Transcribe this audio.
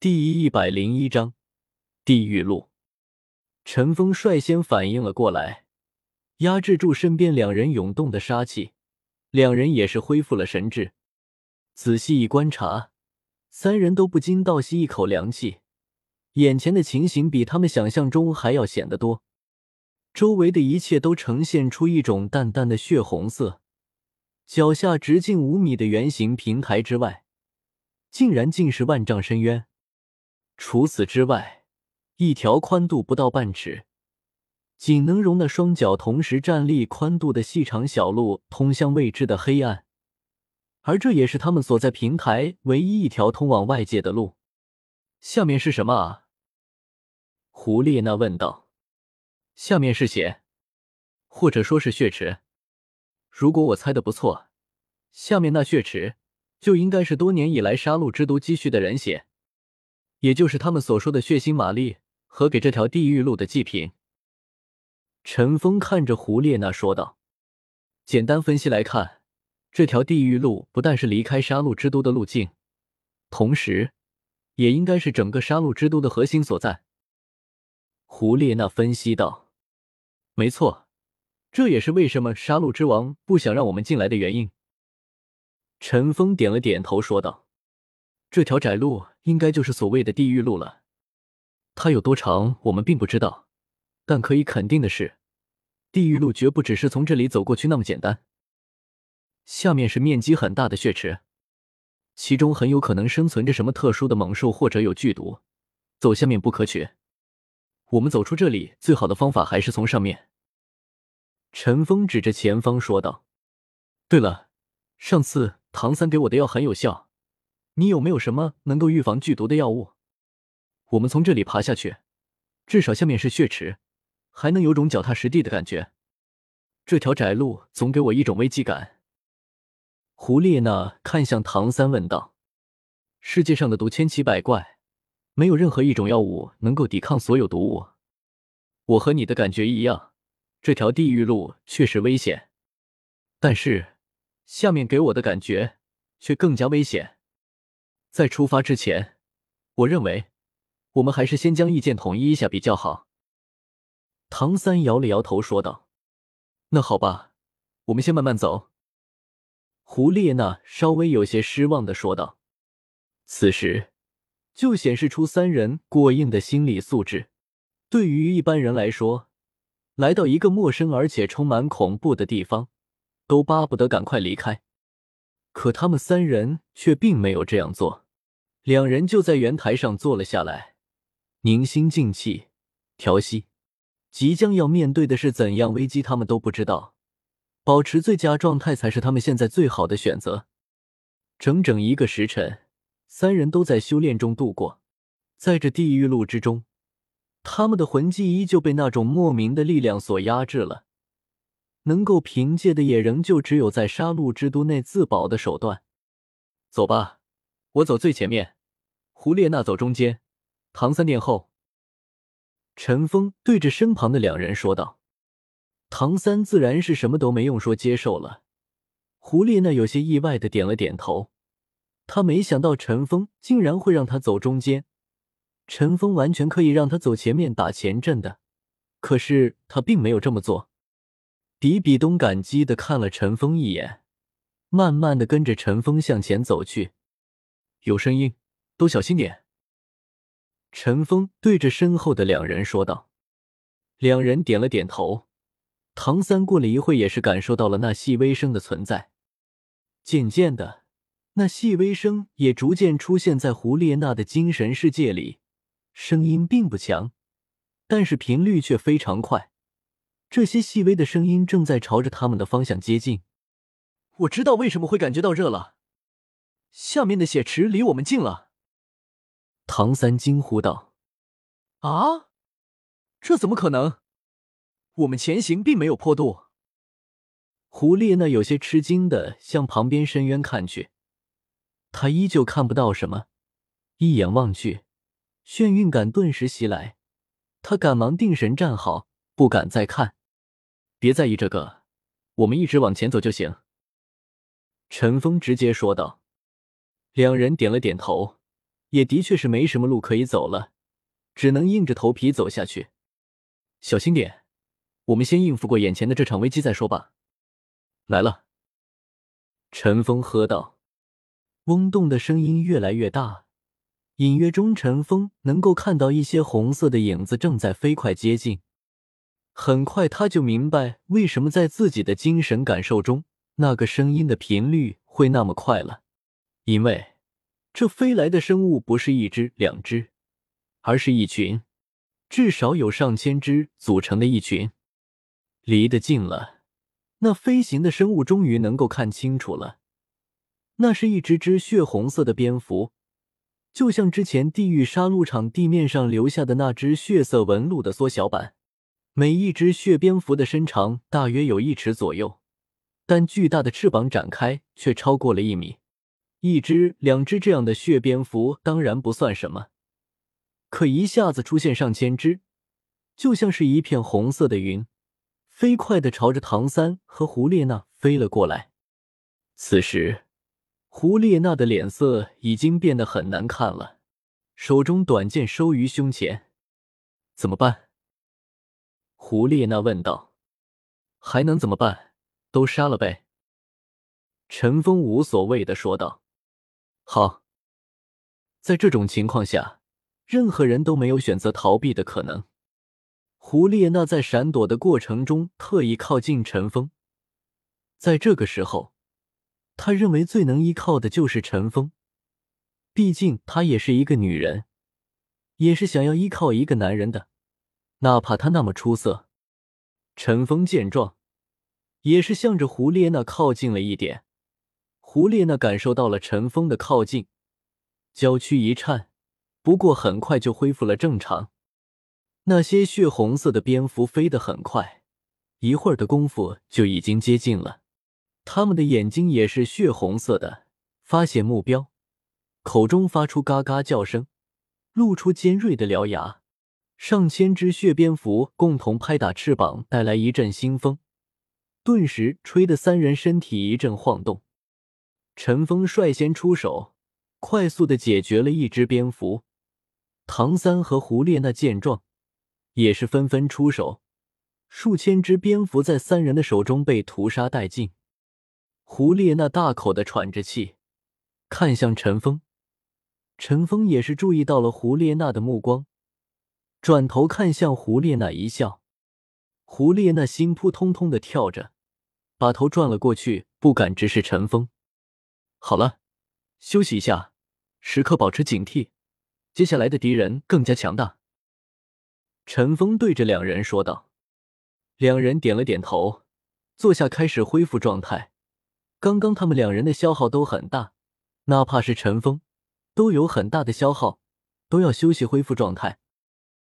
第一百零一章地狱路。陈峰率先反应了过来，压制住身边两人涌动的杀气。两人也是恢复了神智，仔细一观察，三人都不禁倒吸一口凉气。眼前的情形比他们想象中还要险得多，周围的一切都呈现出一种淡淡的血红色。脚下直径五米的圆形平台之外，竟然尽是万丈深渊。除此之外，一条宽度不到半尺、仅能容纳双脚同时站立宽度的细长小路通向未知的黑暗，而这也是他们所在平台唯一一条通往外界的路。下面是什么啊？胡列娜问道。下面是血，或者说是血池。如果我猜的不错，下面那血池就应该是多年以来杀戮之都积蓄的人血。也就是他们所说的血腥玛丽和给这条地狱路的祭品。陈峰看着胡列娜说道：“简单分析来看，这条地狱路不但是离开杀戮之都的路径，同时，也应该是整个杀戮之都的核心所在。”胡列娜分析道：“没错，这也是为什么杀戮之王不想让我们进来的原因。”陈峰点了点头说道。这条窄路应该就是所谓的地狱路了，它有多长我们并不知道，但可以肯定的是，地狱路绝不只是从这里走过去那么简单。下面是面积很大的血池，其中很有可能生存着什么特殊的猛兽或者有剧毒，走下面不可取。我们走出这里最好的方法还是从上面。陈峰指着前方说道：“对了，上次唐三给我的药很有效。”你有没有什么能够预防剧毒的药物？我们从这里爬下去，至少下面是血池，还能有种脚踏实地的感觉。这条窄路总给我一种危机感。胡列娜看向唐三问道：“世界上的毒千奇百怪，没有任何一种药物能够抵抗所有毒物。我和你的感觉一样，这条地狱路确实危险，但是下面给我的感觉却更加危险。”在出发之前，我认为我们还是先将意见统一一下比较好。唐三摇了摇头说道：“那好吧，我们先慢慢走。”胡列娜稍微有些失望的说道。此时就显示出三人过硬的心理素质。对于一般人来说，来到一个陌生而且充满恐怖的地方，都巴不得赶快离开。可他们三人却并没有这样做，两人就在圆台上坐了下来，凝心静气，调息。即将要面对的是怎样危机，他们都不知道。保持最佳状态才是他们现在最好的选择。整整一个时辰，三人都在修炼中度过，在这地狱路之中，他们的魂技依旧被那种莫名的力量所压制了。能够凭借的也仍旧只有在杀戮之都内自保的手段。走吧，我走最前面，胡列娜走中间，唐三殿后。陈峰对着身旁的两人说道。唐三自然是什么都没用说接受了。胡列娜有些意外的点了点头，他没想到陈峰竟然会让他走中间。陈峰完全可以让他走前面打前阵的，可是他并没有这么做。比比东感激的看了陈峰一眼，慢慢的跟着陈峰向前走去。有声音，都小心点。陈峰对着身后的两人说道。两人点了点头。唐三过了一会也是感受到了那细微声的存在。渐渐的，那细微声也逐渐出现在胡列娜的精神世界里。声音并不强，但是频率却非常快。这些细微的声音正在朝着他们的方向接近。我知道为什么会感觉到热了，下面的血池离我们近了。唐三惊呼道：“啊，这怎么可能？我们前行并没有坡度。”胡列娜有些吃惊的向旁边深渊看去，她依旧看不到什么。一眼望去，眩晕感顿时袭来，她赶忙定神站好，不敢再看。别在意这个，我们一直往前走就行。”陈峰直接说道。两人点了点头，也的确是没什么路可以走了，只能硬着头皮走下去。小心点，我们先应付过眼前的这场危机再说吧。来了，陈峰喝道。嗡动的声音越来越大，隐约中陈峰能够看到一些红色的影子正在飞快接近。很快他就明白为什么在自己的精神感受中，那个声音的频率会那么快了，因为这飞来的生物不是一只两只，而是一群，至少有上千只组成的一群。离得近了，那飞行的生物终于能够看清楚了。那是一只只血红色的蝙蝠，就像之前地狱杀戮场地面上留下的那只血色纹路的缩小版。每一只血蝙蝠的身长大约有一尺左右，但巨大的翅膀展开却超过了一米。一只、两只这样的血蝙蝠当然不算什么，可一下子出现上千只，就像是一片红色的云，飞快的朝着唐三和胡列娜飞了过来。此时。胡列娜的脸色已经变得很难看了，手中短剑收于胸前。怎么办？胡列娜问道。还能怎么办？都杀了呗。陈峰无所谓的说道。好，在这种情况下，任何人都没有选择逃避的可能。胡列娜在闪躲的过程中特意靠近陈峰，在这个时候。他认为最能依靠的就是陈峰，毕竟她也是一个女人，也是想要依靠一个男人的，哪怕他那么出色。陈峰见状，也是向着胡列娜靠近了一点。胡列娜感受到了陈峰的靠近，娇躯一颤，不过很快就恢复了正常。那些血红色的蝙蝠飞得很快，一会儿的功夫就已经接近了。他们的眼睛也是血红色的，发现目标，口中发出嘎嘎叫声，露出尖锐的獠牙。上千只血蝙蝠共同拍打翅膀，带来一阵腥风，顿时吹得三人身体一阵晃动。陈峰率先出手，快速的解决了一只蝙蝠。唐三和胡列娜见状，也是纷纷出手，数千只蝙蝠在三人的手中被屠杀殆尽。胡列娜大口的喘着气，看向陈峰。陈峰也是注意到了胡列娜的目光，转头看向胡列娜一笑。胡列娜心扑通通的跳着，把头转了过去，不敢直视陈峰。好了，休息一下，时刻保持警惕，接下来的敌人更加强大。陈峰对着两人说道。两人点了点头，坐下开始恢复状态。刚刚他们两人的消耗都很大，哪怕是陈峰，都有很大的消耗，都要休息恢复状态。